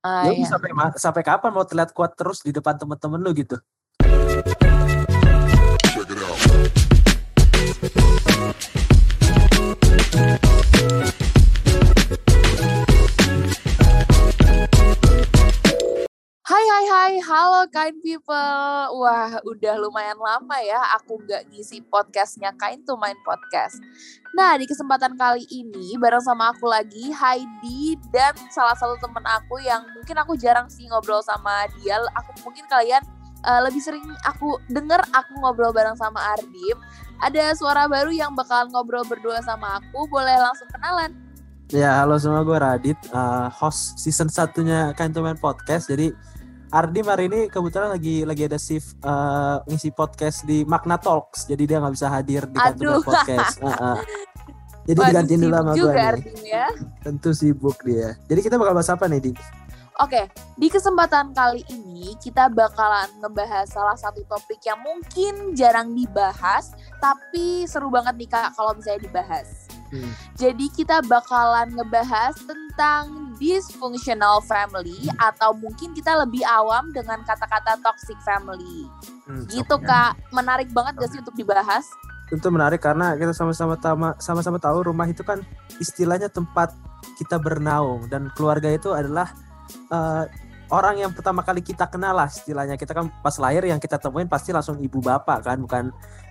Ah, lu iya. sampai sampai kapan mau terlihat kuat terus di depan temen-temen lu gitu? Halo kind people. Wah, udah lumayan lama ya aku nggak ngisi podcastnya Kind to Mind Podcast. Nah, di kesempatan kali ini bareng sama aku lagi Heidi dan salah satu temen aku yang mungkin aku jarang sih ngobrol sama dia. Aku mungkin kalian eh, lebih sering aku denger aku ngobrol bareng sama Ardim. Ada suara baru yang bakalan ngobrol berdua sama aku. Boleh langsung kenalan. Ya halo semua gue Radit, eh, host season satunya Kind to Mind Podcast. Jadi Ardim hari ini kebetulan lagi lagi ada shift eh, ngisi podcast di Magna Talks. Jadi dia nggak bisa hadir di Aduh. Podcast. Heeh. Jadi Waduh, digantiin dulu sama gue ya. Tentu sibuk dia. Jadi kita bakal bahas apa nih di? Oke, di kesempatan kali ini kita bakalan ngebahas salah satu topik yang mungkin jarang dibahas, tapi seru banget nih kak kalau misalnya dibahas. Hmm. Jadi kita bakalan ngebahas tentang dysfunctional family atau mungkin kita lebih awam dengan kata-kata toxic family. Hmm, Gitu oke. kak, menarik banget gak sih untuk dibahas? Tentu menarik karena kita sama-sama sama-sama tahu rumah itu kan istilahnya tempat kita bernaung dan keluarga itu adalah eh, orang yang pertama kali kita kenal lah istilahnya kita kan pas lahir yang kita temuin pasti langsung ibu bapak kan bukan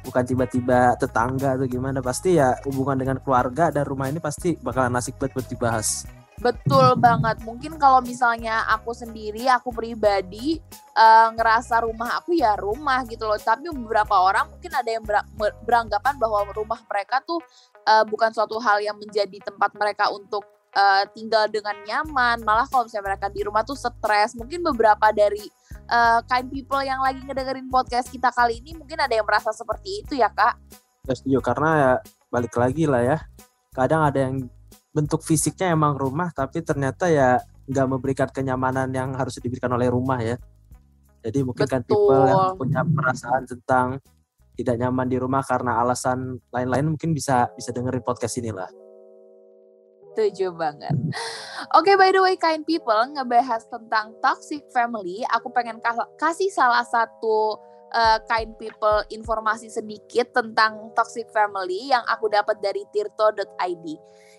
bukan tiba-tiba tetangga atau gimana pasti ya hubungan dengan keluarga dan rumah ini pasti bakalan asik banget buat dibahas. Betul banget. Mungkin kalau misalnya aku sendiri, aku pribadi eh, ngerasa rumah aku ya rumah gitu loh. Tapi beberapa orang mungkin ada yang ber- ber- beranggapan bahwa rumah mereka tuh eh, bukan suatu hal yang menjadi tempat mereka untuk eh, tinggal dengan nyaman. Malah kalau misalnya mereka di rumah tuh stres. Mungkin beberapa dari eh, kind people yang lagi ngedengerin podcast kita kali ini mungkin ada yang merasa seperti itu ya kak. Ya setuju karena ya balik lagi lah ya. Kadang ada yang bentuk fisiknya emang rumah tapi ternyata ya nggak memberikan kenyamanan yang harus diberikan oleh rumah ya. Jadi mungkin kan people yang Betul. punya perasaan tentang tidak nyaman di rumah karena alasan lain-lain mungkin bisa bisa dengerin podcast ini lah. Setuju banget. Oke, by the way, kind people ngebahas tentang toxic family. Aku pengen ka- kasih salah satu uh, kind people informasi sedikit tentang toxic family yang aku dapat dari tirto.id.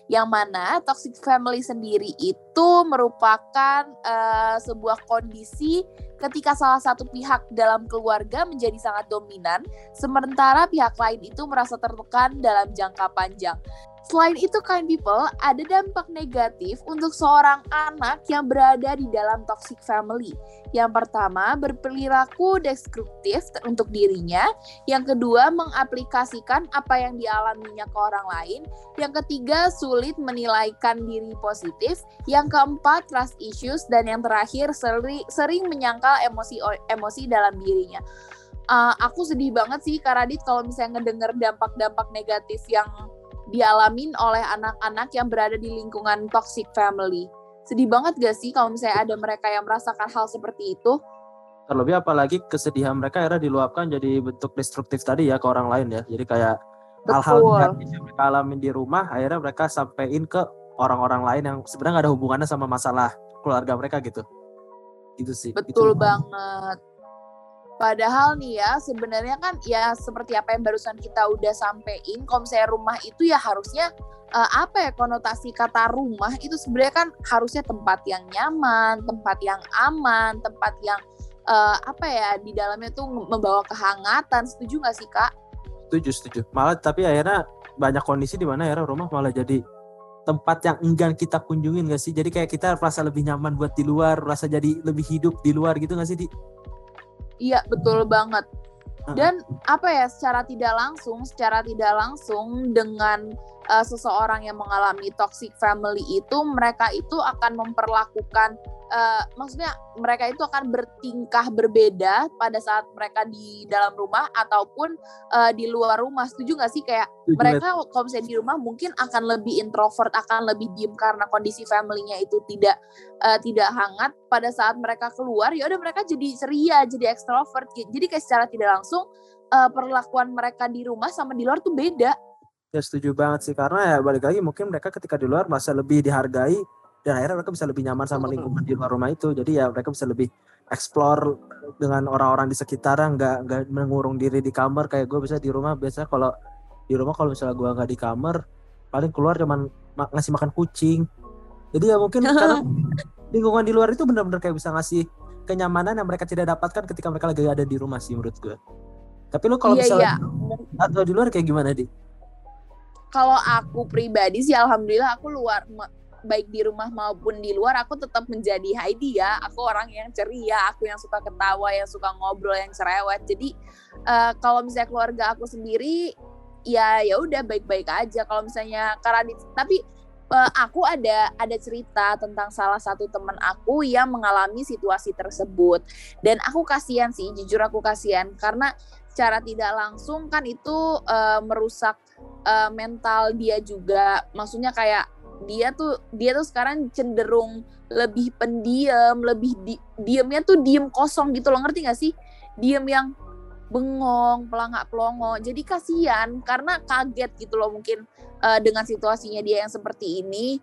Yang mana toxic family sendiri itu merupakan uh, sebuah kondisi ketika salah satu pihak dalam keluarga menjadi sangat dominan, sementara pihak lain itu merasa tertekan dalam jangka panjang. Selain itu, kind people, ada dampak negatif untuk seorang anak yang berada di dalam toxic family. Yang pertama, berperilaku destruktif untuk dirinya. Yang kedua, mengaplikasikan apa yang dialaminya ke orang lain. Yang ketiga, sulit menilaikan diri positif. Yang keempat, trust issues. Dan yang terakhir, seri- sering emosi emosi dalam dirinya. Uh, aku sedih banget sih, Kak Radit, kalau misalnya ngedenger dampak-dampak negatif yang dialamin oleh anak-anak yang berada di lingkungan toxic family. Sedih banget gak sih kalau misalnya ada mereka yang merasakan hal seperti itu? Terlebih apalagi kesedihan mereka akhirnya diluapkan jadi bentuk destruktif tadi ya ke orang lain ya. Jadi kayak hal-hal negatif yang mereka alamin di rumah akhirnya mereka sampein ke orang-orang lain yang sebenarnya nggak ada hubungannya sama masalah keluarga mereka gitu. Gitu sih. Betul Gitu. banget. Padahal nih ya sebenarnya kan ya seperti apa yang barusan kita udah sampein, kalau misalnya rumah itu ya harusnya eh, apa ya konotasi kata rumah itu sebenarnya kan harusnya tempat yang nyaman, tempat yang aman, tempat yang eh, apa ya di dalamnya tuh membawa kehangatan. Setuju nggak sih kak? Setuju, setuju. Malah tapi akhirnya banyak kondisi di mana akhirnya rumah malah jadi tempat yang enggan kita kunjungin gak sih? Jadi kayak kita merasa lebih nyaman buat di luar, merasa jadi lebih hidup di luar gitu gak sih? Di? Iya betul banget. Heeh. Dan apa ya secara tidak langsung, secara tidak langsung dengan uh, seseorang yang mengalami toxic family itu mereka itu akan memperlakukan uh, maksudnya mereka itu akan bertingkah berbeda pada saat mereka di dalam rumah ataupun uh, di luar rumah. Setuju nggak sih kayak Setuju, mereka kalau misalnya di rumah mungkin akan lebih introvert, akan lebih diem karena kondisi family-nya itu tidak eh, tidak hangat. Pada saat mereka keluar, ya udah mereka jadi ceria, jadi ekstrovert. Jadi kayak secara tidak langsung eh, perlakuan mereka di rumah sama di luar tuh beda. Ya setuju banget sih. Karena ya balik lagi mungkin mereka ketika di luar merasa lebih dihargai dan akhirnya mereka bisa lebih nyaman sama lingkungan di luar rumah itu. Jadi ya mereka bisa lebih explore dengan orang-orang di sekitar nggak nggak mengurung diri di kamar. Kayak gue bisa di rumah biasa kalau di rumah kalau misalnya gue nggak di kamar paling keluar cuman ma- ngasih makan kucing. Jadi ya mungkin karena lingkungan di luar itu benar-benar kayak bisa ngasih kenyamanan yang mereka tidak dapatkan ketika mereka lagi ada di rumah sih menurut gue tapi lu kalau Iya, misalnya iya. atau di luar kayak gimana di Kalau aku pribadi sih alhamdulillah aku luar baik di rumah maupun di luar aku tetap menjadi Heidi ya. Aku orang yang ceria, aku yang suka ketawa, yang suka ngobrol, yang cerewet. Jadi eh, kalau misalnya keluarga aku sendiri ya ya udah baik-baik aja. Kalau misalnya Karadit tapi eh, aku ada ada cerita tentang salah satu teman aku yang mengalami situasi tersebut dan aku kasihan sih jujur aku kasihan karena secara tidak langsung kan itu eh, merusak eh, mental dia juga. Maksudnya kayak dia tuh dia tuh sekarang cenderung lebih pendiam lebih di, diemnya tuh diem kosong gitu loh. Ngerti gak sih? Diem yang bengong pelangak pelongo jadi kasihan karena kaget gitu loh mungkin eh, dengan situasinya dia yang seperti ini.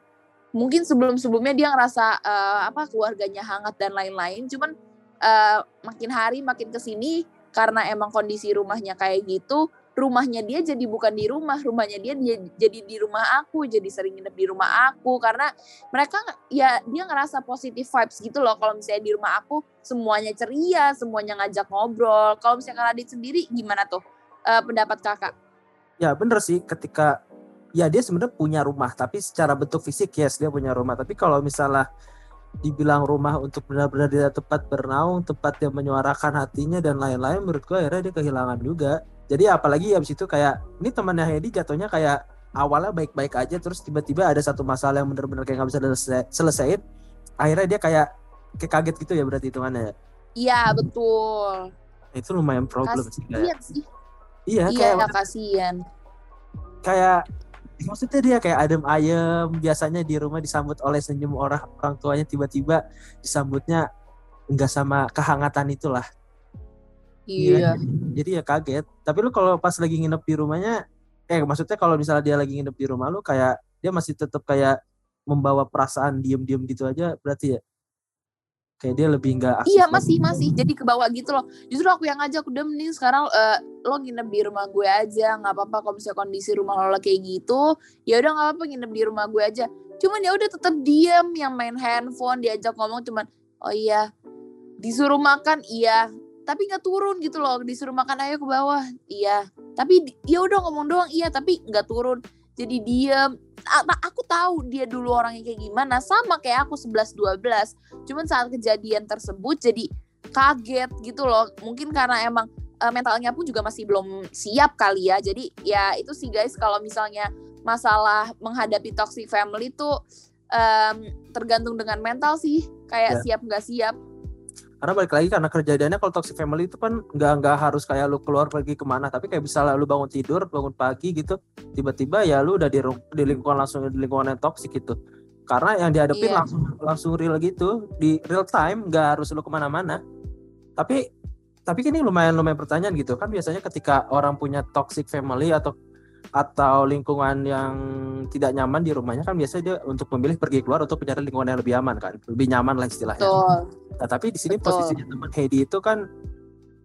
Mungkin sebelum sebelumnya dia ngerasa eh, apa keluarganya hangat dan lain-lain. Cuman eh, makin hari makin ke sini karena emang kondisi rumahnya kayak gitu rumahnya dia jadi bukan di rumah rumahnya dia, jadi di rumah aku jadi sering nginep di rumah aku. Karena mereka ya dia ngerasa positif vibes gitu loh kalau misalnya di rumah aku semuanya ceria semuanya ngajak ngobrol. Kalau misalnya Kak Radit sendiri gimana tuh eh, pendapat kakak? Ya bener sih ketika ya dia sebenarnya punya rumah tapi secara bentuk fisik yes dia punya rumah. Tapi kalau misalnya dibilang rumah untuk benar-benar dia tempat bernaung tempat dia menyuarakan hatinya dan lain-lain menurut gue akhirnya dia kehilangan juga. Jadi apalagi abis itu kayak ini temannya Hedi jatuhnya kayak awalnya baik-baik aja terus tiba-tiba ada satu masalah yang benar-benar kayak nggak bisa selesai, selesaiin akhirnya dia kayak kayak kaget gitu ya berarti hitungannya ya? Iya betul. Itu lumayan problem sih kayak. Kasian sih. Iya iya kayak kasian. kayak maksudnya dia kayak adem ayem biasanya di rumah disambut oleh senyum orang orang tuanya tiba-tiba disambutnya enggak sama kehangatan itulah. Iya jadi ya kaget. Tapi lu kalau pas lagi nginep di rumahnya eh maksudnya kalau misalnya dia lagi nginep di rumah lu kayak dia masih tetap kayak membawa perasaan diem-diem gitu aja berarti ya kayak dia lebih enggak aktif Iya masih masih. Jadi ke bawah gitu loh. Justru aku yang ngajak udah mending sekarang eh, lo nginep di rumah gue aja. Nggak apa-apa kalau misalnya kondisi rumah lo kayak gitu. Ya udah nggak apa-apa nginep di rumah gue aja. Cuman ya udah tetap diem yang main handphone diajak ngomong cuman oh iya disuruh makan? Iya. Tapi nggak turun gitu loh disuruh makan ayo ke bawah. Iya. Tapi ya udah ngomong doang iya. Tapi nggak turun jadi diem. A- nah, aku tahu dia dulu orangnya kayak gimana. Sama kayak aku 11 12 cuman saat kejadian tersebut jadi kaget gitu loh. Mungkin karena emang eh, mentalnya pun juga masih belum siap kali ya. Jadi ya itu sih guys kalau misalnya masalah menghadapi toxic family tuh em, tergantung dengan mental sih. Kayak siap nggak siap karena balik lagi karena kejadiannya kalau toxic family itu kan nggak nggak harus kayak lu keluar pergi ke mana. Tapi kayak misalnya lu bangun tidur bangun pagi gitu tiba-tiba ya lu udah di, di lingkungan langsung di lingkungan yang toxic gitu. Karena yang dihadapin Iya. langsung langsung real gitu di real time nggak harus lu ke mana-mana. Tapi tapi ini lumayan lumayan pertanyaan gitu. Kan biasanya ketika orang punya toxic family atau atau lingkungan yang tidak nyaman di rumahnya kan biasanya dia untuk memilih pergi keluar untuk mencari lingkungan yang lebih aman kan lebih nyaman lah istilahnya betul Nah, tapi di sini Betul. posisinya teman Heidi itu kan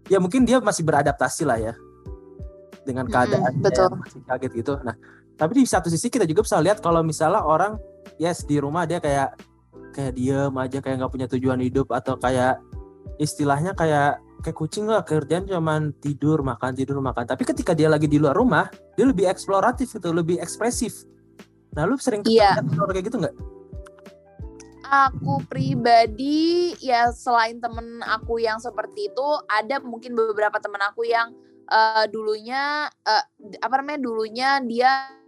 ya mungkin dia masih beradaptasi lah ya dengan keadaan betul. masih kaget gitu. Nah, tapi di satu sisi kita juga bisa lihat kalau misalnya orang yes di rumah dia kayak kayak diem aja kayak nggak punya tujuan hidup atau kayak istilahnya kayak kayak kucing lah kerjaan cuman tidur makan tidur makan. Tapi ketika dia lagi di luar rumah dia lebih eksploratif gitu lebih ekspresif. Nah lu sering Iya. kayak gitu nggak? Aku pribadi ya selain temen aku yang seperti itu ada mungkin beberapa temen aku yang eh, dulunya eh, apa namanya dulunya dia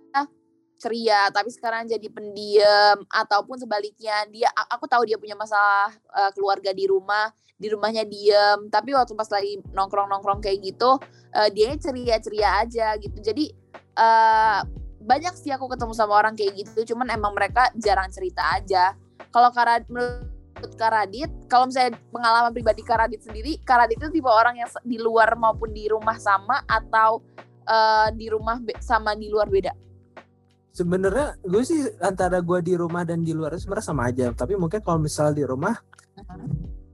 ceria tapi sekarang jadi pendiam ataupun sebaliknya dia aku tahu dia punya masalah eh, keluarga di rumah di rumahnya diem tapi waktu pas lagi nongkrong nongkrong kayak gitu eh, dia ceria ceria aja gitu. Jadi eh, banyak sih aku ketemu sama orang kayak gitu cuman emang mereka jarang cerita aja. Kalau Karadit menurut Karadit kalau misalnya pengalaman pribadi Karadit sendiri Karadit itu tipe orang yang di luar maupun di rumah sama atau eh, di rumah sama di luar beda sebenarnya gue sih antara gue di rumah dan di luar sebenarnya sama aja. Tapi mungkin kalau misal di rumah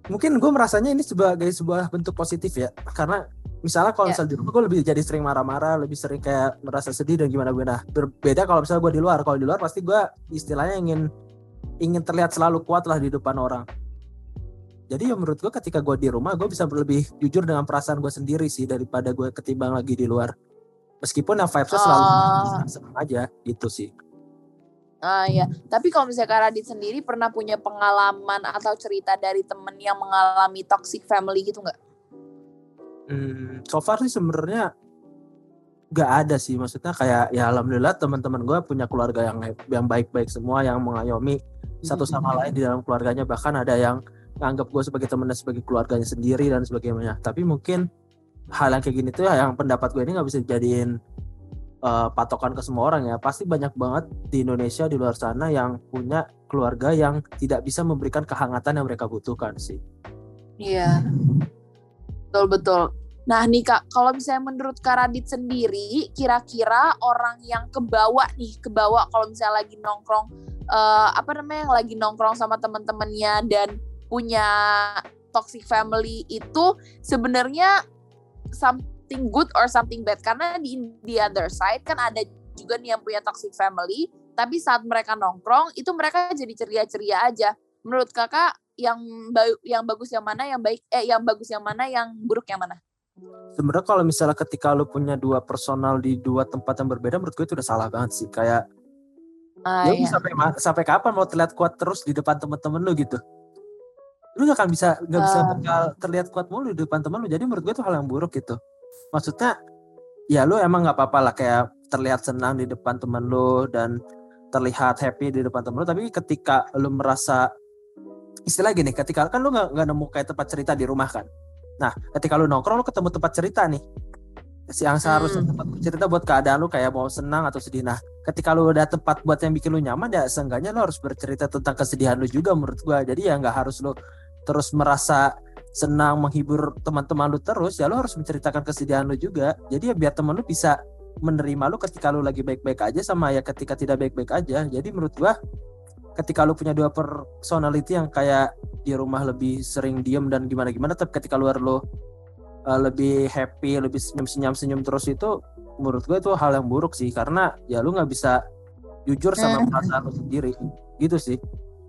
mungkin gue merasanya ini sebagai sebuah bentuk positif ya. Karena misalnya kalau Ya. misal di rumah gue lebih jadi sering marah-marah lebih sering kayak merasa sedih dan gimana gimana. Berbeda kalau misalnya gue di luar. Kalau di luar pasti gue istilahnya ingin ingin terlihat selalu kuat lah di depan orang. Jadi ya menurut gue ketika gue di rumah gue bisa lebih jujur dengan perasaan gue sendiri sih daripada gue ketimbang lagi di luar meskipun yang vibesnya selalu Oh. senang aja gitu sih. Ah ya, tapi kalau misalnya Kak Radit sendiri pernah punya pengalaman atau cerita dari temen yang mengalami toxic family gitu nggak? Hmm, so far sih sebenarnya nggak ada sih. Maksudnya kayak ya alhamdulillah teman-teman gue punya keluarga yang yang baik-baik semua yang mengayomi satu sama lain di dalam keluarganya. Bahkan ada yang nganggap gue sebagai teman dan sebagai keluarganya sendiri dan sebagainya. Tapi mungkin hal yang kayak gini tuh ya yang pendapat gue ini nggak bisa dijadiin eh, patokan ke semua orang ya. Pasti banyak banget di Indonesia di luar sana yang punya keluarga yang tidak bisa memberikan kehangatan yang mereka butuhkan sih. Iya, betul betul. Nah nih kak, kalau misalnya menurut Kak Radit sendiri, kira-kira orang yang kebawa nih, kebawa kalau misalnya lagi nongkrong, eh, apa namanya, yang lagi nongkrong sama teman-temannya dan punya toxic family itu sebenarnya something good or something bad. Karena di the other side kan ada juga nih yang punya toxic family tapi saat mereka nongkrong itu mereka jadi ceria-ceria aja. Menurut kakak yang ba- yang bagus yang mana yang baik eh yang bagus yang mana yang buruk yang mana? Sebenarnya kalau misalnya ketika lu punya dua personal di dua tempat yang berbeda menurut gue itu udah salah banget sih. Kayak ah, ya lu iya. sampai sampai kapan mau terlihat kuat terus di depan temen-temen lu gitu lu gak akan bisa nggak bisa Ah. bakal terlihat kuat mulu di depan temen lu. Jadi menurut gue itu hal yang buruk gitu. Maksudnya ya lu emang nggak apa-apa lah kayak terlihat senang di depan temen lu dan terlihat happy di depan temen lu. Tapi ketika lu merasa istilah gini ketika kan lu nggak nggak nemu kayak tempat cerita di rumah kan. Nah ketika lu nongkrong lu ketemu tempat cerita nih. Yang seharusnya Hmm. tempat cerita buat keadaan lu kayak mau senang atau sedih. Nah ketika lu udah tempat buat yang bikin lu nyaman ya seenggaknya lu harus bercerita tentang kesedihan lu juga menurut gua. Jadi ya nggak harus lu terus merasa senang menghibur teman-teman lu terus ya lu harus menceritakan kesedihan lu juga. Jadi ya biar teman lu bisa menerima lu ketika lu lagi baik-baik aja sama ya ketika tidak baik-baik aja. Jadi menurut gua ketika lu punya dua personality yang kayak di rumah lebih sering diem dan gimana-gimana tapi ketika luar lu uh, lebih happy lebih senyum-senyum senyum terus itu menurut gue itu hal yang buruk sih. Karena ya lu nggak bisa jujur sama Hmm. perasaan lu sendiri. Gitu sih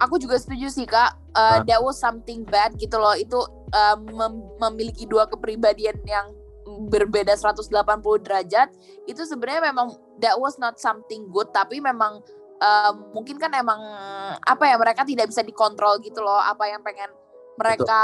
aku juga setuju sih kak. Uh, that was something bad gitu loh. Itu uh, mem- memiliki dua kepribadian yang berbeda 180 derajat. Itu sebenarnya memang that was not something good. Tapi memang uh, mungkin kan emang apa ya mereka tidak bisa dikontrol gitu loh. Apa yang pengen mereka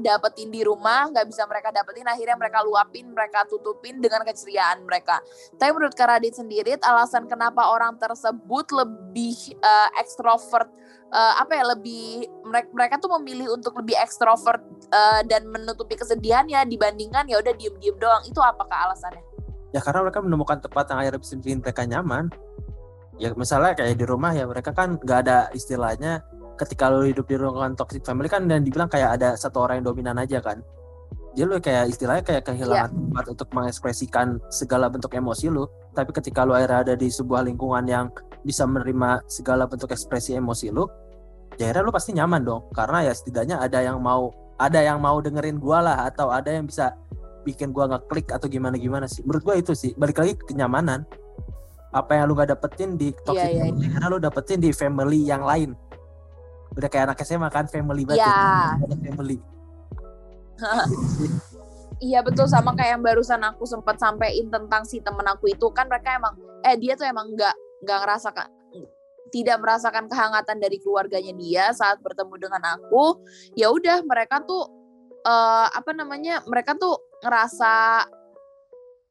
dapetin di rumah nggak bisa mereka dapetin. Akhirnya mereka luapin mereka tutupin dengan keceriaan mereka. Tapi menurut Kak Radit sendiri alasan kenapa orang tersebut lebih uh, ekstrovert uh, apa ya lebih mereka mereka tuh memilih untuk lebih ekstrovert uh, dan menutupi kesedihannya dibandingkan ya udah diem-diem doang. Itu apakah alasannya? ya karena mereka menemukan tempat yang akhirnya bisa bikin mereka nyaman. Ya misalnya kayak di rumah ya mereka kan nggak ada istilahnya ketika lu hidup di lingkungan toxic family kan dan dibilang kayak ada satu orang yang dominan aja kan. Jadi lu kayak istilahnya kayak kehilangan tempat untuk mengekspresikan segala bentuk emosi lu. Tapi ketika lu akhirnya ada di sebuah lingkungan yang bisa menerima segala bentuk ekspresi emosi lu ya akhirnya lu pasti nyaman dong. Karena ya setidaknya ada yang mau ada yang mau dengerin gua lah atau ada yang bisa bikin gua ngeklik atau gimana gimana sih. Menurut gua itu sih. Balik lagi ke kenyamanan. Apa yang lu gak dapetin di toxic Iya, iya. family karena lu dapetin di family yang lain. Udah kayak anak SMA kan family banget Iya. ya. Family. Iya betul. Sama kayak yang barusan aku sempat sampein tentang si temen aku itu. Kan mereka emang eh dia tuh emang nggak nggak ngerasakan tidak merasakan kehangatan dari keluarganya dia saat bertemu dengan aku ya udah mereka tuh eh, apa namanya mereka tuh ngerasa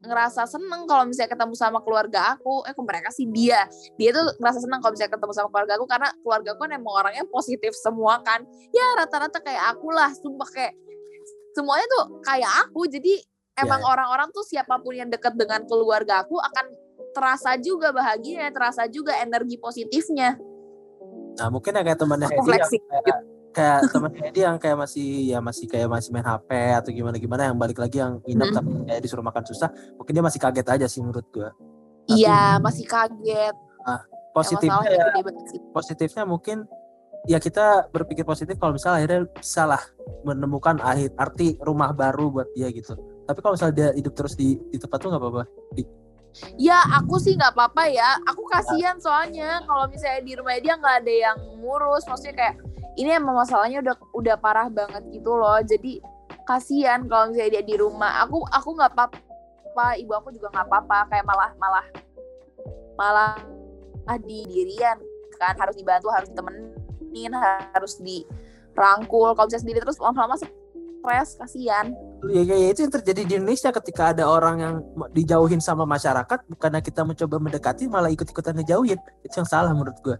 ngerasa seneng kalau misalnya ketemu sama keluarga aku. Eh kok mereka sih? Dia. Dia tuh ngerasa seneng kalau misalnya ketemu sama keluarga aku karena keluarga aku kan emang orangnya positif semua kan. Ya rata-rata kayak aku lah sumpah kayak semuanya tuh kayak aku. Jadi emang Ya. orang-orang tuh siapa pun yang dekat dengan keluarga aku akan terasa juga bahagia terasa juga energi positifnya. Nah mungkin ya kayak temannya Hedi yang kayak, kayak temannya Hedi yang kayak masih ya masih kayak masih main HP atau gimana gimana yang balik lagi yang inap Mm. tapi kayak disuruh makan susah mungkin dia masih kaget aja sih menurut gua. Iya masih kaget. Positifnya masalahnya ya sih. positifnya mungkin ya kita berpikir positif kalau misalnya akhirnya salah menemukan akhir arti rumah baru buat dia gitu. Tapi kalau misalnya dia hidup terus di di tempat tuh nggak apa-apa Ya aku sih nggak apa-apa ya. Aku kasihan soalnya kalau misalnya di rumah dia nggak ada yang ngurus. Maksudnya kayak ini emang masalahnya udah udah parah banget gitu loh. Jadi kasihan kalau misalnya dia di rumah. Aku aku nggak apa-apa. Ibu aku juga nggak apa-apa. Kayak malah malah malah di dirian kan harus dibantu harus ditemenin harus dirangkul kalau misalnya sendiri terus lama-lama stres kasihan ya kayak itu yang terjadi di Indonesia ketika ada orang yang dijauhin sama masyarakat bukannya kita mencoba mendekati malah ikut-ikutan ngejauhin itu yang salah menurut gue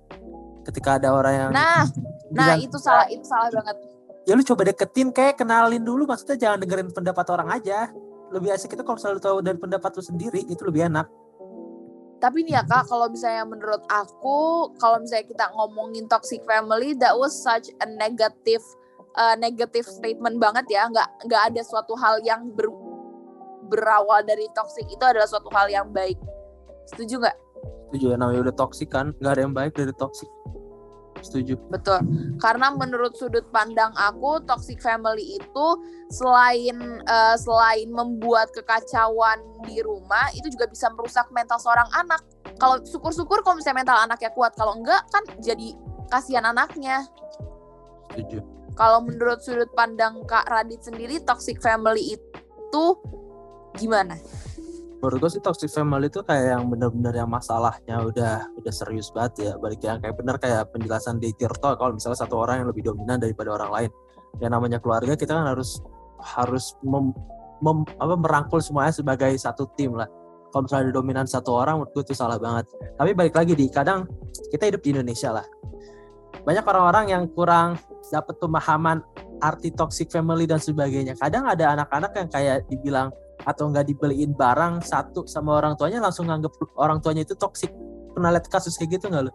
ketika ada orang yang nah nah itu salah itu salah banget. Ya lu coba deketin kayak kenalin dulu maksudnya jangan dengerin pendapat orang aja. Lebih asik itu kalau selalu tahu dari pendapat lu sendiri itu lebih enak. Tapi nih ya kak kalau misalnya menurut aku kalau misalnya kita ngomongin toxic family that was such a negative uh, negative statement banget ya. Nggak nggak ada suatu hal yang ber, berawal dari toxic itu adalah suatu hal yang baik. Setuju nggak? Setuju ya. Namanya udah toksik kan? Nggak ada yang baik dari toksik setuju. Betul. Karena menurut sudut pandang aku toxic family itu selain uh, selain membuat kekacauan di rumah itu juga bisa merusak mental seorang anak. Kalau syukur-syukur kalau misalnya mental anaknya kuat kalau enggak kan jadi kasihan anaknya. Setuju kalau menurut sudut pandang Kak Radit sendiri toxic family itu gimana? menurut gue sih toxic family itu kayak yang bener-bener yang masalahnya udah udah serius banget ya. Balik yang kayak bener kayak penjelasan di Tirto kalau misalnya satu orang yang lebih dominan daripada orang lain. Yang namanya keluarga kita kan harus harus mem, mem- apa, merangkul semuanya sebagai satu tim lah. Kalau misalnya dominan satu orang menurut gue itu salah banget. Tapi balik lagi di kadang kita hidup di Indonesia lah banyak orang-orang yang kurang dapat pemahaman arti toxic family dan sebagainya. Kadang ada anak-anak yang kayak dibilang atau nggak dibeliin barang satu sama orang tuanya langsung nganggep orang tuanya itu toksik pernah lihat kasus kayak gitu nggak lo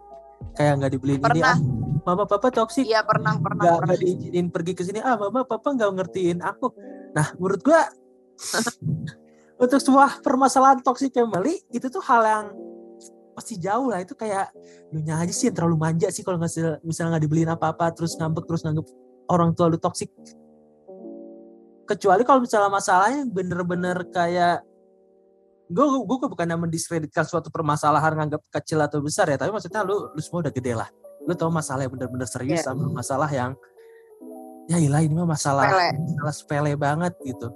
kayak nggak dibeliin ini Pernah. ah mama papa toksik Iya pernah pernah nggak pernah. diizinin pergi ke sini. Ah mama papa nggak ngertiin aku. Nah menurut gua untuk sebuah permasalahan toxic family itu tuh hal yang pasti jauh lah itu kayak lu aja sih yang terlalu manja sih kalau nggak misalnya nggak dibeliin apa-apa terus ngambek terus nganggep orang tua lu toksik kecuali kalau misalnya masalahnya bener-bener kayak gue gue bukan mendiskreditkan suatu permasalahan nganggap kecil atau besar ya tapi maksudnya lu lu semua udah gede lah lu tahu masalah yang bener-bener serius Iya. sama masalah yang ya ilah ini mah masalah Sepele. masalah sepele banget gitu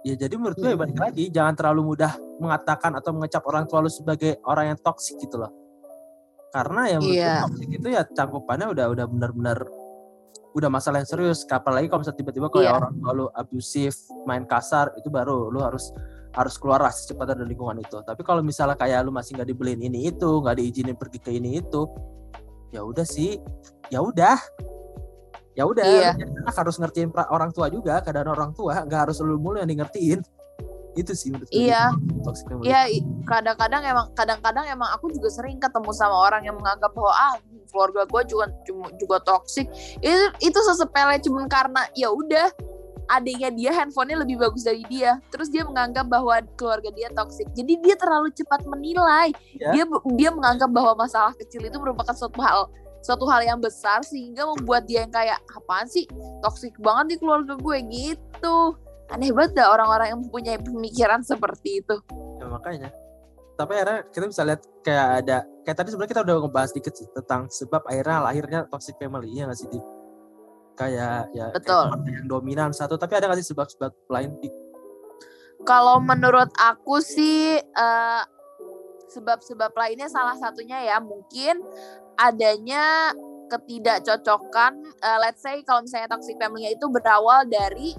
ya jadi menurut gue ya balik lagi jangan terlalu mudah mengatakan atau mengecap orang tua lu sebagai orang yang toksik gitu loh. Karena ya menurut gue Iya. toksik itu ya cangkupannya udah udah benar-benar udah masalah yang serius. Apalagi kalau misalnya tiba-tiba kayak Iya. orang tua lu abusif main kasar itu baru lu harus harus keluar lah secepatnya dari lingkungan itu. Tapi kalau misalnya kayak lu masih nggak dibeliin ini itu nggak diizinin pergi ke ini itu ya udah sih. Ya udah ya udah Iya. anak harus ngertiin orang tua juga keadaan orang tua nggak harus lu mulu yang di ngertiin itu sih menurut gue Iya. toxic family. Iya, kadang-kadang emang kadang-kadang emang aku juga sering ketemu sama orang yang menganggap bahwa ah keluarga gue juga cuma juga toksik. Itu itu sesepele cuman karena ya udah adiknya dia handphonenya lebih bagus dari dia. Terus dia menganggap bahwa keluarga dia toksik. Jadi dia terlalu cepat menilai. Iya. Dia dia menganggap bahwa masalah kecil itu merupakan suatu hal suatu hal yang besar sehingga membuat dia yang kayak apaan sih toksik banget di keluarga gue gitu. Aneh banget dah orang-orang yang mempunyai pemikiran seperti itu. Ya, makanya tapi akhirnya kita bisa lihat kayak ada kayak tadi sebenarnya kita udah ngebahas dikit sih tentang sebab akhirnya lahirnya toxic family ya nggak sih Di? kayak ya kayak Betul. keluarga yang dominan satu tapi ada nggak sih sebab-sebab lain Di? Kalau menurut aku sih eh, sebab-sebab lainnya salah satunya ya mungkin adanya ketidakcocokan. eh, let's say kalau misalnya toxic family itu berawal dari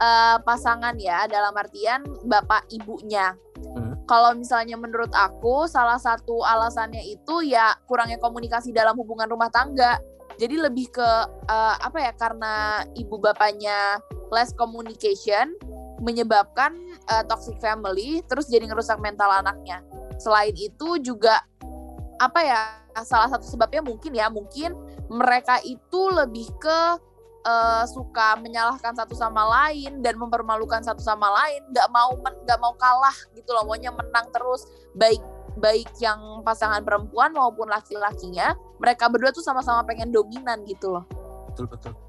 eh, pasangan ya dalam artian bapak ibunya. Hmm. Kalau misalnya menurut aku salah satu alasannya itu ya kurangnya komunikasi dalam hubungan rumah tangga. Jadi lebih ke eh, apa ya karena ibu bapaknya less communication menyebabkan eh, toxic family terus jadi ngerusak mental anaknya. Selain itu juga apa ya salah satu sebabnya mungkin ya mungkin mereka itu lebih ke eh, suka menyalahkan satu sama lain dan mempermalukan satu sama lain nggak mau nggak mau kalah gitu loh maunya menang terus baik baik yang pasangan perempuan maupun laki-lakinya mereka berdua tuh sama-sama pengen dominan gitu loh. Betul betul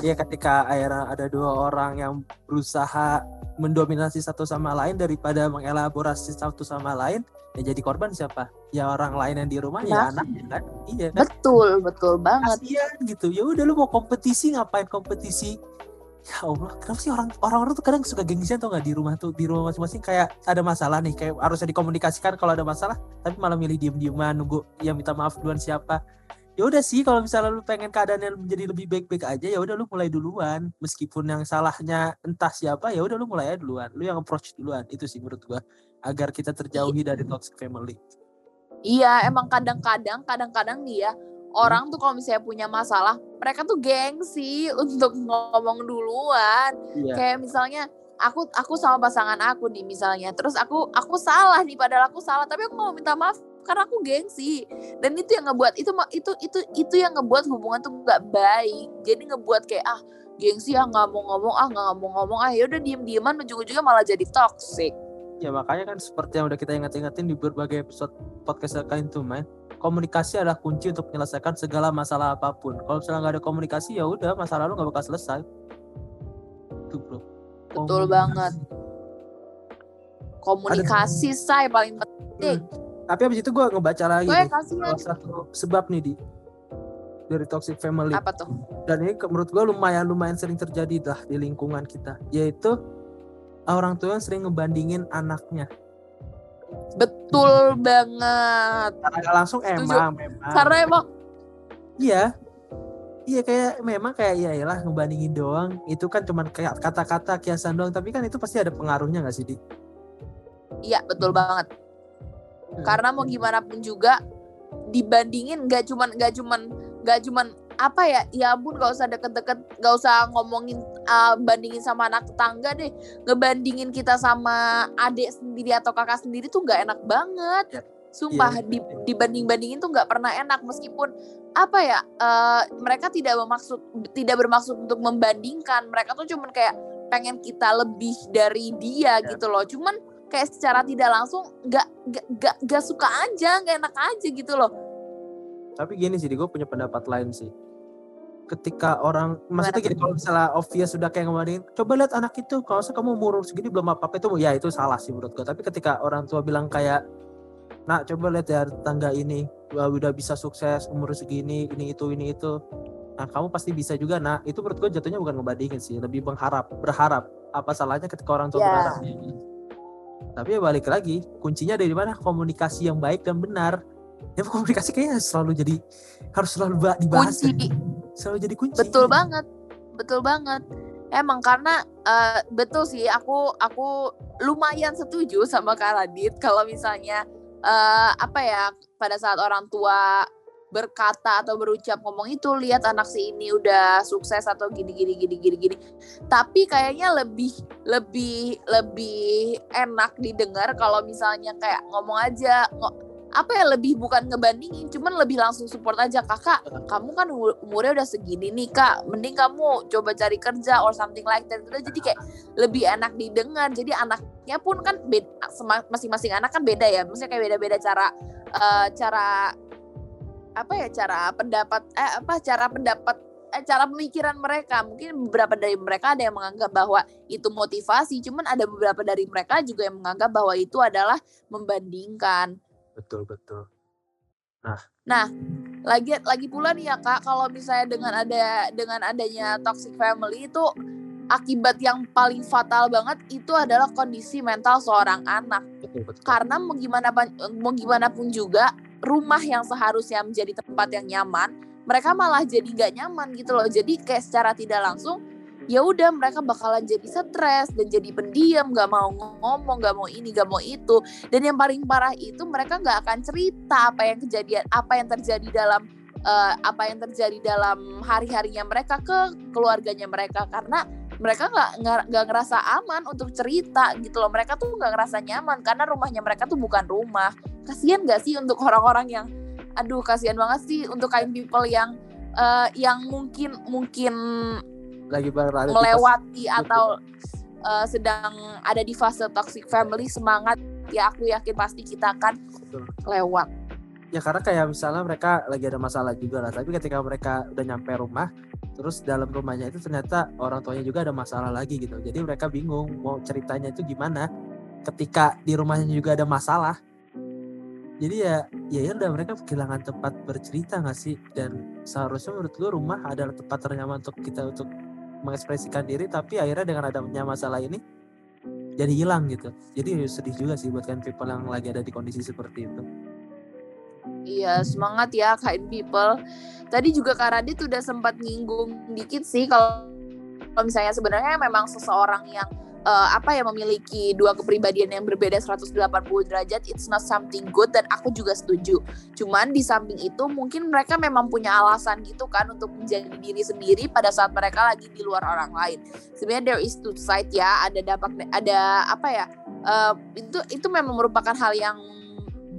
Iya ketika akhirnya ada dua orang yang berusaha mendominasi satu sama lain daripada mengelaborasi satu sama lain ya jadi korban siapa? Ya orang lain yang di rumah ya Nah. anaknya kan? Iya kan? Betul betul banget. Kasihan gitu. Ya udah lu mau kompetisi ngapain kompetisi? Ya Allah kenapa sih orang orang-orang tuh kadang suka gengsian tau nggak? Di rumah tuh di rumah masing-masing kayak ada masalah nih kayak harusnya dikomunikasikan kalau ada masalah tapi malah milih diem-dieman nunggu yang minta maaf duluan siapa ya udah sih kalau misalnya lu pengen keadaannya menjadi lebih baik-baik aja ya udah lu mulai duluan. Meskipun yang salahnya entah siapa ya udah lu mulai aja duluan. Lu yang approach duluan itu sih menurut gua. Agar kita terjauhi dari toxic family. Iya emang kadang-kadang kadang-kadang nih ya orang tuh kalau misalnya punya masalah mereka tuh gengsi untuk ngomong duluan. Iya. Kayak misalnya aku aku sama pasangan aku nih misalnya. Terus aku aku salah nih padahal aku salah. Tapi aku mau minta maaf karena aku gengsi dan itu yang ngebuat itu itu itu itu yang ngebuat hubungan tuh nggak baik jadi ngebuat kayak ah gengsi ah nggak mau ngomong ah nggak mau ngomong ah ya udah diem dieman ujung-ujungnya malah jadi toxic Ya makanya kan seperti yang udah kita ingat-ingatin di berbagai episode podcast Kain to Mind, komunikasi adalah kunci untuk menyelesaikan segala masalah apa pun. Kalau misalnya nggak ada komunikasi ya udah masalah lu nggak bakal selesai. Itu bro. Betul Komunikasi. banget. komunikasi say paling penting Hmm. Tapi abis itu gue ngebaca lagi gue salah satu sebab nih di dari toxic family apa tuh dan ini menurut gue lumayan lumayan sering terjadi dah di lingkungan kita yaitu orang tua yang sering ngebandingin anaknya betul banget Secara nggak langsung Setuju. emang memang karena emang Iya. Iya kayak memang kayak ya iyalah ngebandingin doang. Itu kan cuman kayak kata-kata kiasan doang, tapi kan itu pasti ada pengaruhnya gak sih, Di? iya betul banget Hmm. Karena mau gimana pun juga dibandingin nggak cuman nggak cuman nggak cuman apa ya ya ampun gak usah deket-deket gak usah ngomongin uh, bandingin sama anak tetangga deh ngebandingin kita sama adik sendiri atau kakak sendiri tuh nggak enak banget Ya. sumpah Iya, di, betul. dibanding-bandingin tuh nggak pernah enak meskipun apa ya uh, mereka tidak bermaksud tidak bermaksud untuk membandingkan mereka tuh cuman kayak pengen kita lebih dari dia Ya. gitu loh cuman kayak secara tidak langsung nggak nggak nggak suka aja nggak enak aja gitu loh Tapi gini sih, gue punya pendapat lain sih. Ketika orang, maksudnya gini, kalau misalnya obvious sudah kayak ngebandingin, coba lihat anak itu, kalau misalnya kamu umur segini belum apa-apa itu, ya itu salah sih menurut gue. Tapi ketika orang tua bilang kayak, nak coba lihat ya tetangga ini, wah, udah bisa sukses umur segini, ini itu, ini itu. Nah kamu pasti bisa juga, nah itu menurut gue jatuhnya bukan ngebandingin sih, lebih mengharap, berharap. Apa salahnya ketika orang tua Ya. berharap? Tapi ya balik lagi, kuncinya dari mana? Komunikasi yang baik dan benar. Ya komunikasi kayaknya selalu jadi harus selalu ba- dibahas. kunci Selalu jadi kunci. betul banget betul banget emang karena eh, betul sih aku aku lumayan setuju sama Kak Radit kalau misalnya eh, apa ya pada saat orang tua berkata atau berucap ngomong itu lihat anak si ini udah sukses atau gini gini gini gini gini. Tapi kayaknya lebih lebih lebih enak didengar kalau misalnya kayak ngomong aja apa ya lebih bukan ngebandingin cuman lebih langsung support aja kakak kamu kan umur- umurnya udah segini nih kak mending kamu coba cari kerja or something like that. Udah jadi kayak lebih enak didengar. Jadi anaknya pun kan beda masing-masing anak kan beda ya. Maksudnya kayak beda-beda cara eh, cara apa ya cara pendapat eh apa cara pendapat eh, cara pemikiran mereka mungkin beberapa dari mereka ada yang menganggap bahwa itu motivasi cuman ada beberapa dari mereka juga yang menganggap bahwa itu adalah membandingkan Betul betul. lagi lagi pula nih ya kak kalau misalnya dengan ada dengan adanya toxic family itu akibat yang paling fatal banget itu adalah kondisi mental seorang anak Betul betul. karena mau gimana mau gimana pun juga rumah yang seharusnya menjadi tempat yang nyaman mereka malah jadi nggak nyaman gitu loh. Jadi kayak secara tidak langsung ya udah mereka bakalan jadi stres dan jadi pendiam nggak mau ngomong nggak mau ini nggak mau itu. Dan yang paling parah itu mereka nggak akan cerita apa yang kejadian apa yang terjadi dalam eh, apa yang terjadi dalam hari harinya mereka ke keluarganya mereka. Karena mereka nggak nggak ngerasa aman untuk cerita gitu loh. Mereka tuh nggak ngerasa nyaman karena rumahnya mereka tuh bukan rumah kasihan nggak sih untuk orang-orang yang aduh kasihan banget sih untuk kain people yang eh, yang mungkin mungkin Lagi melewati atau eh, sedang ada di fase toxic family semangat ya aku yakin pasti kita akan Betul. lewat. Ya karena kayak misalnya mereka lagi ada masalah juga lah tapi ketika mereka udah nyampe rumah terus dalam rumahnya itu ternyata orang tuanya juga ada masalah lagi gitu. Jadi mereka bingung mau ceritanya itu gimana ketika di rumahnya juga ada masalah jadi ya ya ya udah mereka kehilangan tempat bercerita nggak sih? Dan seharusnya menurut gue rumah adalah tempat ternyaman untuk kita untuk mengekspresikan diri tapi akhirnya dengan adanya masalah ini jadi hilang gitu. Jadi sedih juga sih buat kan people yang lagi ada di kondisi seperti itu. Iya semangat ya kind people. Tadi juga Kak Radit udah sempat nyinggung dikit sih kalau misalnya sebenarnya memang seseorang yang eh, apa ya memiliki dua kepribadian yang berbeda 180 derajat it's not something good dan aku juga setuju. Cuman di samping itu mungkin mereka memang punya alasan gitu kan untuk menjadi diri sendiri pada saat mereka lagi di luar orang lain. Sebenarnya there is two side ya, ada dampak ada apa ya? eh, itu itu memang merupakan hal yang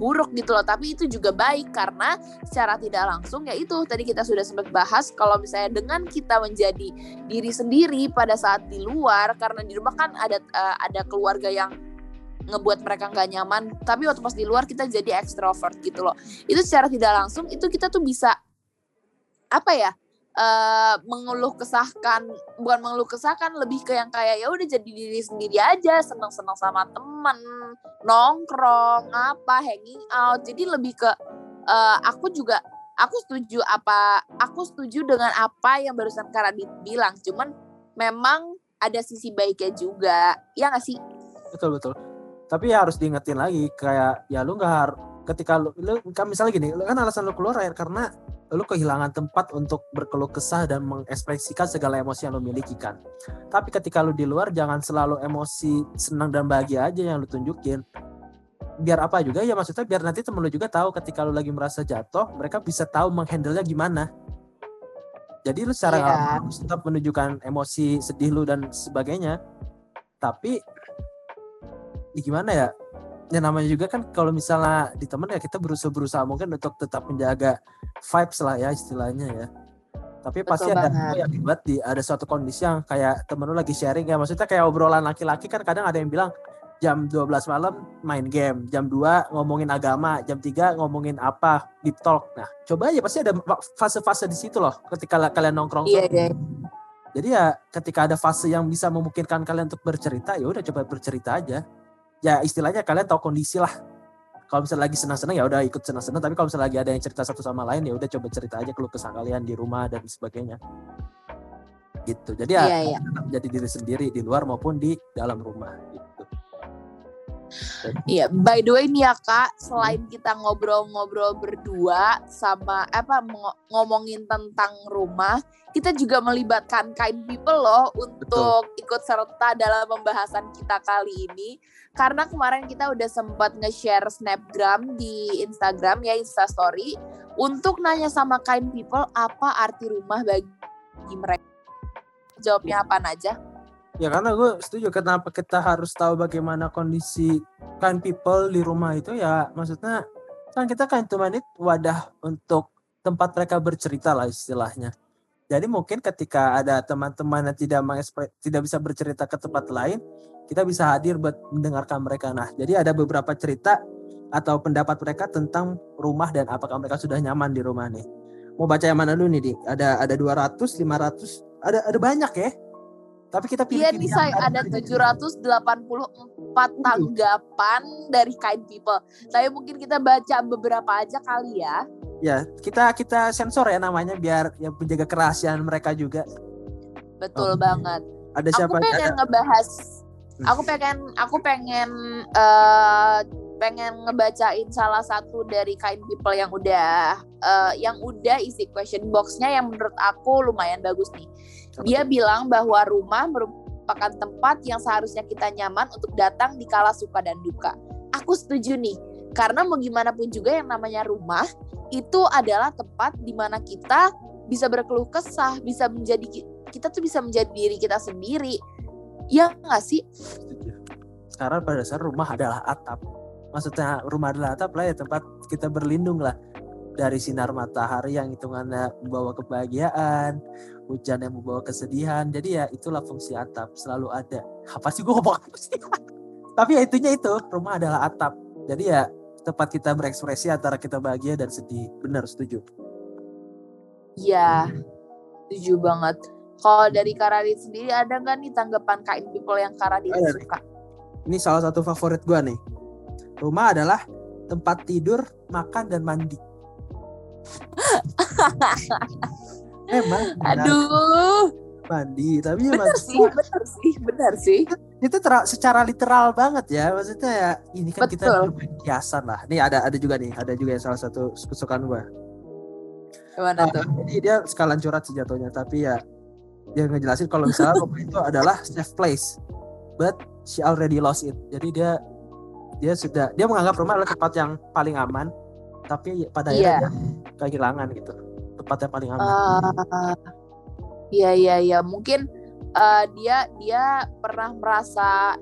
buruk gitu loh tapi itu juga baik karena secara tidak langsung ya itu tadi kita sudah sempat bahas kalau misalnya dengan kita menjadi diri sendiri pada saat di luar karena di rumah kan ada eh, ada keluarga yang ngebuat mereka nggak nyaman tapi waktu pas di luar kita jadi ekstrovert gitu loh. Itu secara tidak langsung itu kita tuh bisa apa ya eh mengeluh kesahkan bukan mengeluh kesahkan lebih ke yang kayak ya udah jadi diri sendiri aja seneng seneng sama temen nongkrong apa hanging out. Jadi lebih ke eh, aku juga aku setuju apa aku setuju dengan apa yang barusan Karadit bilang cuman memang ada sisi baiknya juga. Ya nggak sih? Betul betul. Tapi ya harus diingetin lagi kayak ya lu nggak harus ketika lu, lu kan misalnya gini lu kan alasan lu keluar ya karena lu kehilangan tempat untuk berkeluh kesah dan mengekspresikan segala emosi yang lu miliki kan? Tapi ketika lu di luar jangan selalu emosi senang dan bahagia aja yang lu tunjukin. Biar apa juga? Ya maksudnya biar nanti temen lu juga tahu ketika lu lagi merasa jatuh mereka bisa tahu menghandle nya gimana. Jadi lu secara nggak harus tetap menunjukkan emosi sedih lu dan sebagainya. Tapi ya gimana ya ya namanya juga kan kalau misalnya di temen ya kita berusaha berusaha mungkin untuk tetap menjaga vibes lah ya istilahnya ya. Tapi pasti Betul ada banget. gue yakin banget di ada suatu kondisi yang kayak temen lu lagi sharing ya. Maksudnya kayak obrolan laki-laki kan kadang ada yang bilang jam 12 malam main game jam 2 ngomongin agama jam 3 ngomongin apa deep talk. Nah coba aja pasti ada fase-fase di situ loh ketika kalian nongkrong iya iya. Jadi ya ketika ada fase yang bisa memungkinkan kalian untuk bercerita ya udah coba bercerita aja. Ya istilahnya kalian tahu kondisi lah. Kalau misalnya lagi senang-senang ya udah ikut senang-senang tapi kalau misalnya lagi ada yang cerita satu sama lain ya udah coba cerita aja keluh kesah kalian di rumah dan sebagainya. Gitu. Jadi ya iya tetap jadi diri sendiri di luar maupun di dalam rumah gitu. Iya, by the way nih ya kak, selain kita ngobrol-ngobrol berdua sama apa ngo- ngomongin tentang rumah, kita juga melibatkan kind people loh untuk ikut serta dalam pembahasan kita kali ini. Karena kemarin kita udah sempat nge-share snapgram di Instagram ya Instastory untuk nanya sama kind people apa arti rumah bagi mereka. Jawabnya apa aja? Ya karena gue setuju kenapa kita harus tahu bagaimana kondisi kind people di rumah itu ya maksudnya kan kita kind to manit wadah untuk tempat mereka bercerita lah istilahnya. Jadi mungkin ketika ada teman-teman yang tidak tidak bisa bercerita ke tempat lain, kita bisa hadir buat mendengarkan mereka. Nah, jadi ada beberapa cerita atau pendapat mereka tentang rumah dan apakah mereka sudah nyaman di rumah nih. Mau baca yang mana dulu nih, Dik? Ada ada 200, 500, ada ada banyak ya. Tapi kita pilih Iya nih say, ada 784 tanggapan dari kind people. Tapi mungkin kita baca beberapa aja kali ya. Ya, kita kita sensor ya namanya biar ya menjaga kerahasiaan mereka juga. Betul Oke. banget. Ada Aku siapa? pengen Ada. ngebahas Hmm. aku pengen aku pengen eh, pengen ngebacain salah satu dari kind people yang udah eh, yang udah isi question boxnya yang menurut aku lumayan bagus nih. Dia bilang bahwa rumah merupakan tempat yang seharusnya kita nyaman untuk datang di kala suka dan duka. Aku setuju nih, karena mau gimana pun juga yang namanya rumah itu adalah tempat di mana kita bisa berkeluh kesah, bisa menjadi kita tuh bisa menjadi diri kita sendiri. Ya nggak sih? Karena pada dasar rumah adalah atap. Maksudnya rumah adalah atap lah ya tempat kita berlindung lah dari sinar matahari yang hitungannya membawa kebahagiaan, hujan yang membawa kesedihan. Jadi ya itulah fungsi atap selalu ada. Apa sih gue ngomong apa sih? tapi ya itunya itu rumah adalah atap jadi ya tempat kita berekspresi antara kita bahagia dan sedih benar setuju Iya, setuju banget. Kalau dari Karadit sendiri ada nggak nih tanggapan kain people yang Karadit Ada nih. suka? ini salah satu favorit gua nih rumah adalah tempat tidur makan dan mandi emang benar, Aduh, mandi tapi ya bener maksud sih, bener sih, bener sih. itu tera- secara literal banget ya maksudnya ya ini kan kita Betul. bermain hiasan lah nih ada ada juga nih ada juga yang salah satu kesukaan gua Gimana Ah, tuh? jadi dia sekalian curhat sih jatuhnya tapi ya dia ngejelasin kalau misalnya rumah itu adalah safe place but she already lost it jadi dia dia sudah dia menganggap rumah adalah tempat yang paling aman tapi pada Iya. akhirnya dia kehilangan gitu tempat yang paling aman Ah, Iya, iya, iya. Mungkin eh, dia dia pernah merasa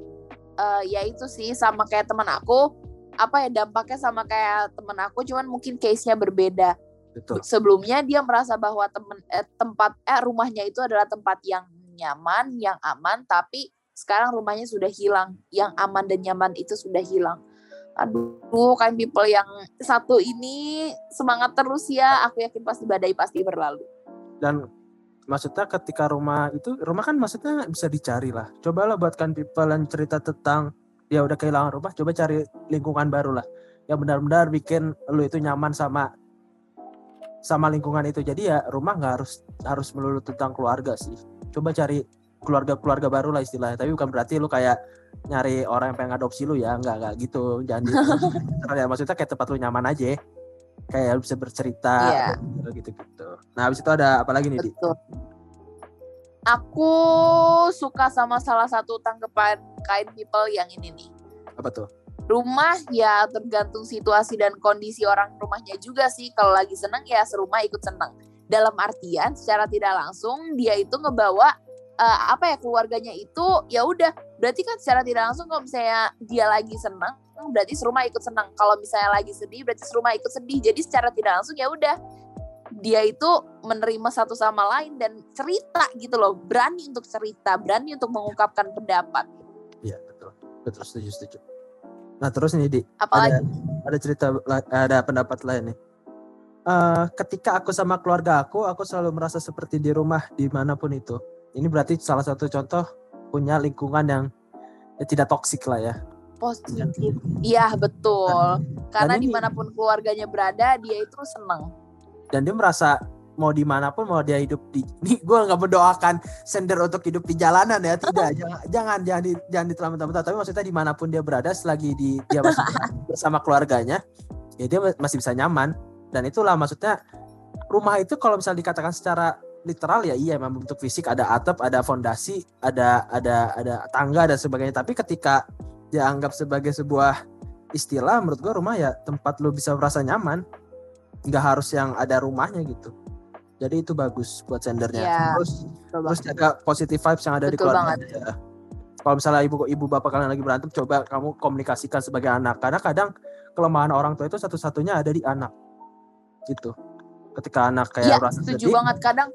eh, ya itu sih sama kayak teman aku. Apa ya dampaknya sama kayak teman aku, cuman mungkin case-nya berbeda. betul sebelumnya dia merasa bahwa temen eh, tempat eh rumahnya itu adalah tempat yang nyaman, yang aman, tapi sekarang rumahnya sudah hilang, yang aman dan nyaman itu sudah hilang. Aduh, kan people yang satu ini semangat terus ya. Aku yakin pasti badai pasti berlalu. dan maksudnya ketika rumah itu rumah kan maksudnya bisa dicari lah cobalah buatkan people yang cerita tentang dia udah kehilangan rumah coba cari lingkungan baru lah yang benar-benar bikin lu itu nyaman sama sama lingkungan itu jadi ya rumah nggak harus harus melulu tentang keluarga sih coba cari keluarga-keluarga baru lah istilahnya. Tapi bukan berarti lu kayak nyari orang yang pengen adopsi lu ya. Nggak nggak gitu. Jangan di- ya. Maksudnya kayak tempat lu nyaman aja. Kayak lu bisa bercerita. Iya. gitu gitu nah habis itu ada apa lagi nih di. Aku suka sama salah satu tanggapan kain people yang ini nih. apa tuh? Rumah ya tergantung situasi dan kondisi orang rumahnya juga sih. Kalau lagi seneng ya serumah ikut seneng. Dalam artian secara tidak langsung dia itu ngebawa eh, apa ya keluarganya itu ya udah. Berarti kan secara tidak langsung kalau misalnya dia lagi seneng berarti serumah ikut seneng. Kalau misalnya lagi sedih berarti serumah ikut sedih. Jadi secara tidak langsung ya udah dia itu menerima satu sama lain dan cerita gitu loh. Berani untuk cerita berani untuk mengungkapkan pendapat. Iya betul. Betul setuju setuju. Nah terus nih di. Apalagi ada cerita la- ada pendapat lain nih. Eh, ketika aku sama keluarga aku aku selalu merasa seperti di rumah di mana pun itu ini berarti salah satu contoh punya lingkungan yang ya, tidak toksik lah ya positif. Iya betul. Karena ini- di mana pun keluarganya berada, dia itu seneng. dan dia merasa mau di mana pun mau dia hidup di ini gue nggak mendoakan sender untuk hidup di jalanan ya tidak jangan jangan jangan di, jangan ditelan tapi maksudnya di mana pun dia berada selagi di dia masih bersama keluarganya ya dia masih bisa nyaman dan itulah maksudnya rumah itu kalau misalnya dikatakan secara literal ya iya memang bentuk fisik ada atap ada fondasi ada ada ada tangga dan sebagainya. Tapi ketika dianggap sebagai sebuah istilah menurut gua rumah ya tempat lu bisa merasa nyaman. Nggak harus yang ada rumahnya gitu. Jadi itu bagus buat sendernya. Iya, terus terus jaga positive vibes yang ada di Betul keluarga banget. aja. kalau misalnya ibu ibu bapak kalian lagi berantem coba kamu komunikasikan sebagai anak. Karena kadang kelemahan orang tua itu satu-satunya ada di anak. Gitu. Ketika anak kayak Iya, merasa setuju sedih. banget. Kadang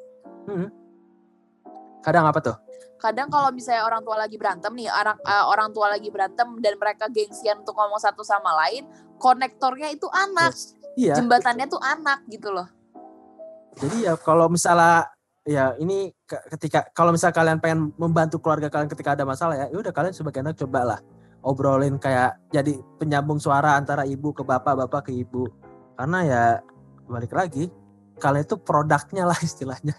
kadang apa tuh? Kadang kalau misalnya orang tua lagi berantem nih, orang eh, orang tua lagi berantem dan mereka gengsian untuk ngomong satu sama lain, konektornya itu anak, iya. Jembatannya tuh anak gitu loh. jadi ya kalau misalnya ya ini ke- ketika kalau misalnya kalian pengen membantu keluarga kalian ketika ada masalah ya ya udah kalian sebagai anak cobalah obrolin kayak jadi penyambung suara antara ibu ke bapak bapak ke ibu. Karena ya balik lagi kalian itu produknya lah istilahnya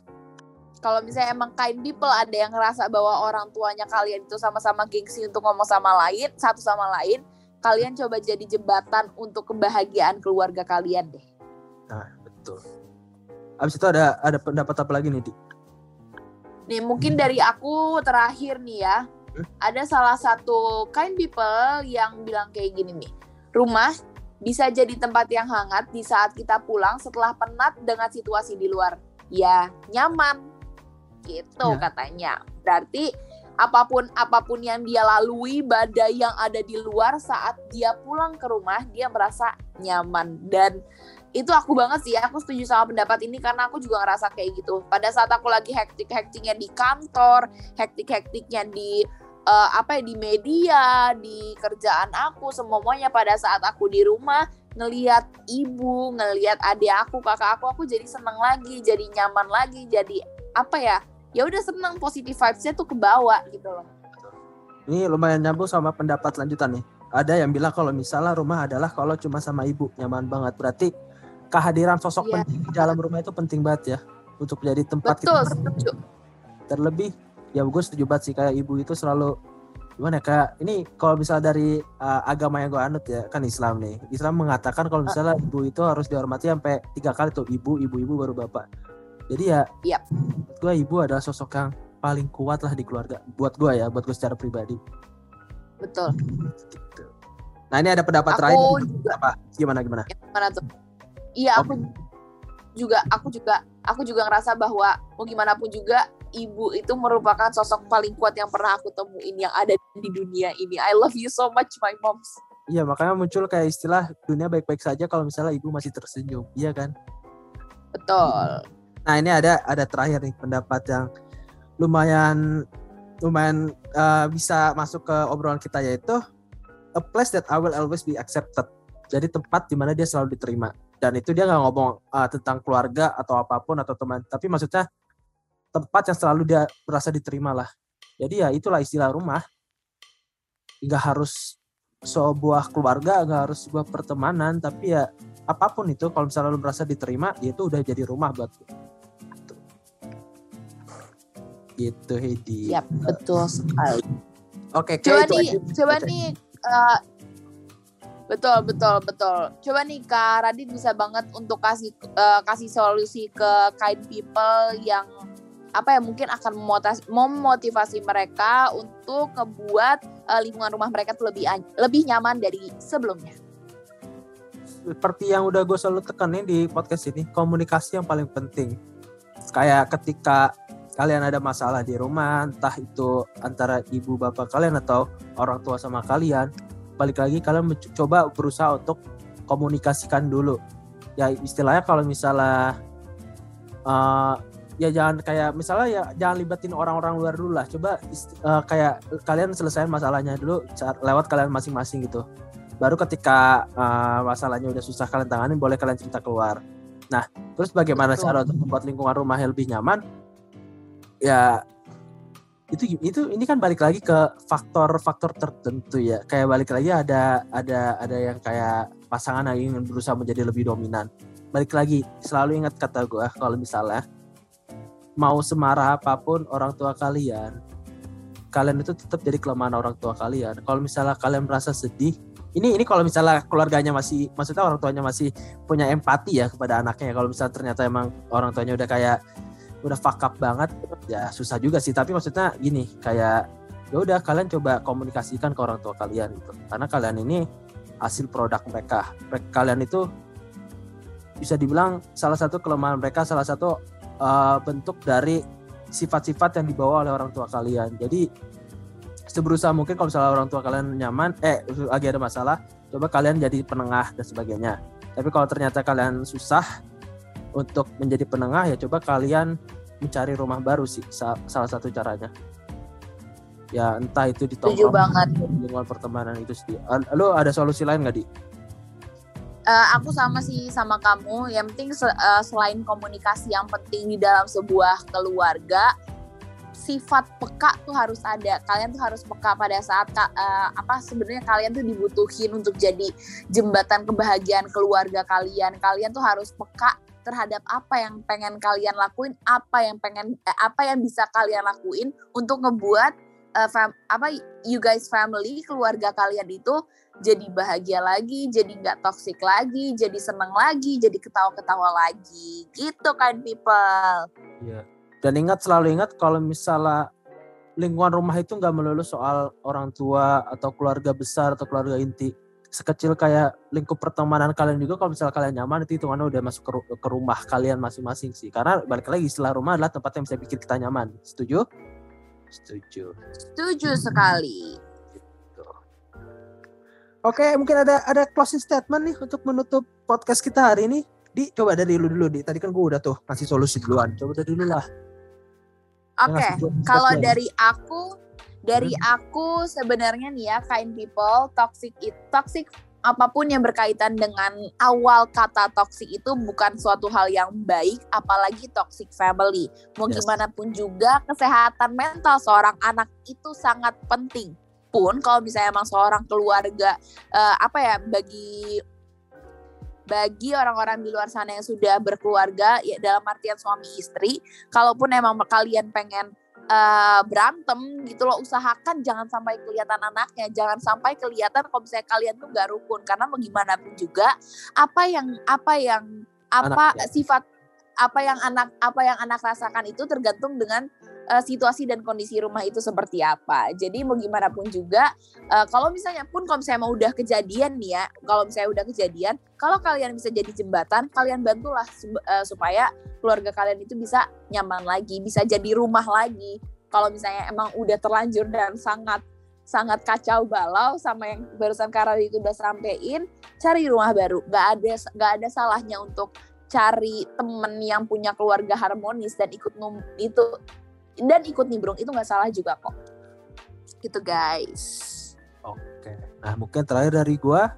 Kalau misalnya emang kind people ada yang ngerasa bahwa orang tuanya kalian itu sama-sama gengsi untuk ngomong sama lain, satu sama lain, kalian coba jadi jembatan untuk kebahagiaan keluarga kalian deh. nah betul abis itu ada ada pendapat apa lagi nih di Nih mungkin dari aku terakhir nih ya. Hmm? Ada salah satu kind people yang bilang kayak gini nih. Rumah bisa jadi tempat yang hangat di saat kita pulang setelah penat dengan situasi di luar. Ya, nyaman. Gitu Ya. katanya. Berarti apa pun apa pun yang dia lalui, badai yang ada di luar saat dia pulang ke rumah, dia merasa nyaman dan itu aku banget sih aku setuju sama pendapat ini karena aku juga ngerasa kayak gitu pada saat aku lagi hektik-hektiknya di kantor hektik-hektiknya di uh, apa ya di media, di kerjaan aku, semuanya pada saat aku di rumah ngelihat ibu, ngelihat adik aku, kakak aku, aku jadi seneng lagi, jadi nyaman lagi, jadi apa ya? Ya udah seneng positive vibes-nya tuh ke bawah gitu loh. Ini lumayan nyambung sama pendapat lanjutan nih. Ada yang bilang kalau misalnya rumah adalah kalau cuma sama ibu nyaman banget. Berarti kehadiran sosok yeah. penting di dalam rumah itu penting banget ya untuk menjadi tempat Betul, kita. Betul, Terlebih ya gue setuju banget sih kayak ibu itu selalu gimana ya kayak ini kalau misalnya dari uh, agama yang gue anut ya kan Islam nih Islam mengatakan kalau misalnya ibu itu harus dihormati sampai tiga kali tuh ibu ibu ibu baru bapak jadi ya yep. gue ibu adalah sosok yang paling kuat lah di keluarga buat gue ya buat gue secara pribadi betul gitu. nah ini ada pendapat aku terakhir juga, apa gimana gimana gimana tuh iya aku juga aku juga aku juga ngerasa bahwa mau gimana pun juga ibu itu merupakan sosok paling kuat yang pernah aku temuin yang ada di dunia ini. I love you so much my moms. Iya makanya muncul kayak istilah dunia baik-baik saja kalau misalnya ibu masih tersenyum, iya kan? Betul. Nah ini ada ada terakhir nih pendapat yang lumayan lumayan uh, bisa masuk ke obrolan kita yaitu a place that I will always be accepted. Jadi tempat di mana dia selalu diterima. Dan itu dia nggak ngomong uh, tentang keluarga atau apa pun atau teman, tapi maksudnya tempat yang selalu dia merasa diterima lah. Jadi ya itulah istilah rumah. Nggak harus sebuah keluarga, nggak harus sebuah pertemanan, tapi ya apa pun itu kalau misalnya lu merasa diterima, ya itu udah jadi rumah buat lu. Gitu, Hedi. Yap, betul sekali. Oke, coba nih, coba nih uh, betul betul betul. Coba nih Kak Radit bisa banget untuk kasih uh, kasih solusi ke kind people yang apa ya mungkin akan memotivasi mereka untuk ngebuat uh, lingkungan rumah mereka tuh lebih lebih nyaman dari sebelumnya. Seperti yang udah gue selalu tekanin di podcast ini, komunikasi yang paling penting. Kayak ketika kalian ada masalah di rumah, entah itu antara ibu bapak kalian atau orang tua sama kalian, balik lagi kalian mencoba berusaha untuk komunikasikan dulu. Ya istilahnya kalau misalnya uh, ya jangan kayak misalnya ya jangan libatin orang-orang luar dulu lah coba uh, kayak kalian selesaiin masalahnya dulu lewat kalian masing-masing gitu baru ketika uh, masalahnya udah susah kalian tangani boleh kalian cerita keluar nah terus bagaimana Betul. cara untuk membuat lingkungan rumah yang lebih nyaman ya itu itu ini kan balik lagi ke faktor-faktor tertentu ya kayak balik lagi ada ada ada yang kayak pasangan yang ingin berusaha menjadi lebih dominan balik lagi selalu ingat kata gue kalau misalnya mau semarah apa pun orang tua kalian, kalian itu tetap jadi kelemahan orang tua kalian. Kalau misalnya kalian merasa sedih, ini ini kalau misalnya keluarganya masih, maksudnya orang tuanya masih punya empati ya kepada anaknya. Kalau misalnya ternyata emang orang tuanya udah kayak udah fuck up banget, ya susah juga sih. Tapi maksudnya gini, kayak ya udah kalian coba komunikasikan ke orang tua kalian gitu. Karena kalian ini hasil produk mereka. Kalian itu bisa dibilang salah satu kelemahan mereka, salah satu uh, bentuk dari sifat-sifat yang dibawa oleh orang tua kalian. Jadi seberusaha mungkin kalau misalnya orang tua kalian nyaman, eh lagi ada masalah, coba kalian jadi penengah dan sebagainya. Tapi kalau ternyata kalian susah untuk menjadi penengah, ya coba kalian mencari rumah baru sih salah satu caranya. Ya entah itu di tongkrong, lingkungan pertemanan itu sih. Lo ada solusi lain nggak di? uh, aku sama sih sama kamu. Yang penting uh, selain komunikasi yang penting di dalam sebuah keluarga, sifat peka tuh harus ada. Kalian tuh harus peka pada saat uh, apa sebenarnya kalian tuh dibutuhin untuk jadi jembatan kebahagiaan keluarga kalian. Kalian tuh harus peka terhadap apa yang pengen kalian lakuin, apa yang pengen eh, apa yang bisa kalian lakuin untuk ngebuat uh, fam, apa you guys family keluarga kalian itu jadi bahagia lagi, jadi nggak toxic lagi, jadi seneng lagi, jadi ketawa-ketawa lagi, gitu kan people. Iya. Dan ingat selalu ingat kalau misalnya lingkungan rumah itu nggak melulu soal orang tua atau keluarga besar atau keluarga inti. Sekecil kayak lingkup pertemanan kalian juga kalau misalnya kalian nyaman itu hitungannya udah masuk ke, ke rumah kalian masing-masing sih. Karena balik lagi istilah rumah adalah tempat yang bisa bikin kita nyaman. Setuju? Setuju. Setuju sekali. Oke, mungkin ada ada closing statement nih untuk menutup podcast kita hari ini. Di coba dari dulu dulu di. Tadi kan gue udah tuh kasih solusi duluan. Coba dari dulu lah. Oke, okay. kalau dari aku Dari aku sebenarnya nih ya, kind people, toxic it, toxic apa pun yang berkaitan dengan awal kata toxic itu bukan suatu hal yang baik, apalagi toxic family. Mau Yes. gimana pun juga kesehatan mental seorang anak itu sangat penting. Pun kalau misalnya emang seorang keluarga eh, apa ya bagi bagi orang-orang di luar sana yang sudah berkeluarga ya dalam artian suami istri, kalaupun emang kalian pengen eh, berantem gitu loh usahakan jangan sampai kelihatan anaknya jangan sampai kelihatan kalau misalnya kalian tuh gak rukun karena mau gimana pun juga apa yang apa yang apa Anaknya. sifat apa yang anak apa yang anak rasakan itu tergantung dengan eh, situasi dan kondisi rumah itu seperti apa jadi mau gimana pun juga eh, kalau misalnya pun kalau misalnya mau udah kejadian nih ya kalau misalnya udah kejadian kalau kalian bisa jadi jembatan kalian bantulah eh, supaya keluarga kalian itu bisa nyaman lagi, bisa jadi rumah lagi. Kalau misalnya emang udah terlanjur dan sangat sangat kacau balau sama yang barusan Karel itu udah sampein, cari rumah baru. Gak ada gak ada salahnya untuk cari temen yang punya keluarga harmonis dan ikut num itu dan ikut nimbrung itu nggak salah juga kok. Gitu guys. Oke. Nah, mungkin terakhir dari gua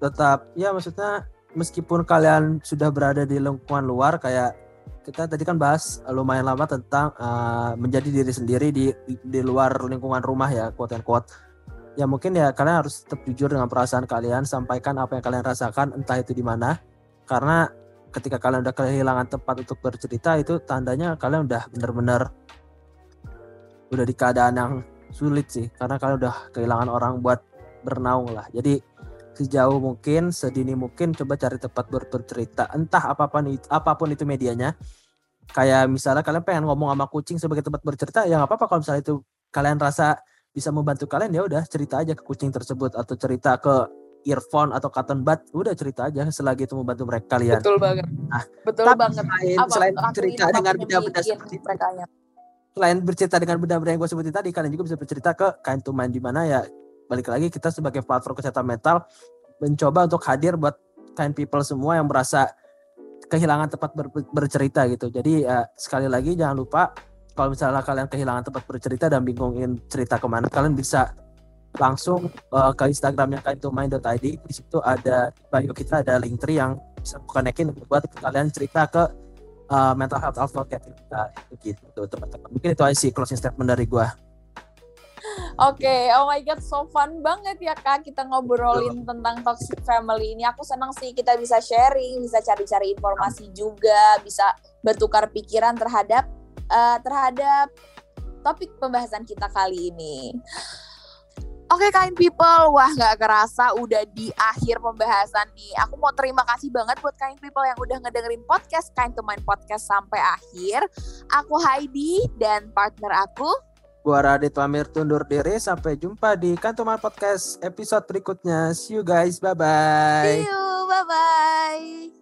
tetap ya maksudnya meskipun kalian sudah berada di lingkungan luar kayak kita tadi kan bahas lumayan lama tentang uh, menjadi diri sendiri di di luar lingkungan rumah ya quote and quote. Ya mungkin ya kalian harus tetap jujur dengan perasaan kalian, sampaikan apa yang kalian rasakan entah itu di mana. Karena ketika kalian udah kehilangan tempat untuk bercerita itu tandanya kalian udah benar-benar udah di keadaan yang sulit sih karena kalian udah kehilangan orang buat bernaung lah. Jadi sejauh mungkin, sedini mungkin coba cari tempat bercerita. Entah apa pun itu, apa pun itu medianya. Kayak misalnya kalian pengen ngomong sama kucing sebagai tempat bercerita, ya nggak apa-apa kalau misalnya itu kalian rasa bisa membantu kalian ya udah cerita aja ke kucing tersebut atau cerita ke earphone atau cotton bud, udah cerita aja selagi itu membantu mereka kalian. Betul banget. Ah, Betul Tapi banget. selain, Apa, selain cerita dengan benda-benda seperti itu, selain bercerita dengan benda-benda yang gue sebutin tadi, kalian juga bisa bercerita ke Kind to Mind di mana ya balik lagi kita sebagai platform kesehatan mental mencoba untuk hadir buat kind people semua yang merasa kehilangan tempat ber- bercerita gitu. Jadi ya, sekali lagi jangan lupa kalau misalnya kalian kehilangan tempat bercerita dan bingungin cerita ke mana, kalian bisa langsung uh, ke Instagramnya kindtomind.id. Di situ ada bio kita ada link tree yang bisa konekin buat kalian cerita ke uh, mental health advocate kita gitu teman-teman. Mungkin itu aja sih closing statement dari gua. Oke, oh my god, so fun banget ya kak kita ngobrolin tentang toxic family ini. Aku senang sih kita bisa sharing, bisa cari-cari informasi juga, bisa bertukar pikiran terhadap eh, terhadap topik pembahasan kita kali ini. Oke kind people, wah nggak kerasa udah di akhir pembahasan nih. Aku mau terima kasih banget buat kind people yang udah ngedengerin podcast Kind to Mind Podcast sampai akhir. Aku Heidi dan partner aku Gua Radit pamir tundur diri. Sampai jumpa di Kantoman Podcast episode berikutnya. See you guys. Bye-bye. See you, bye bye.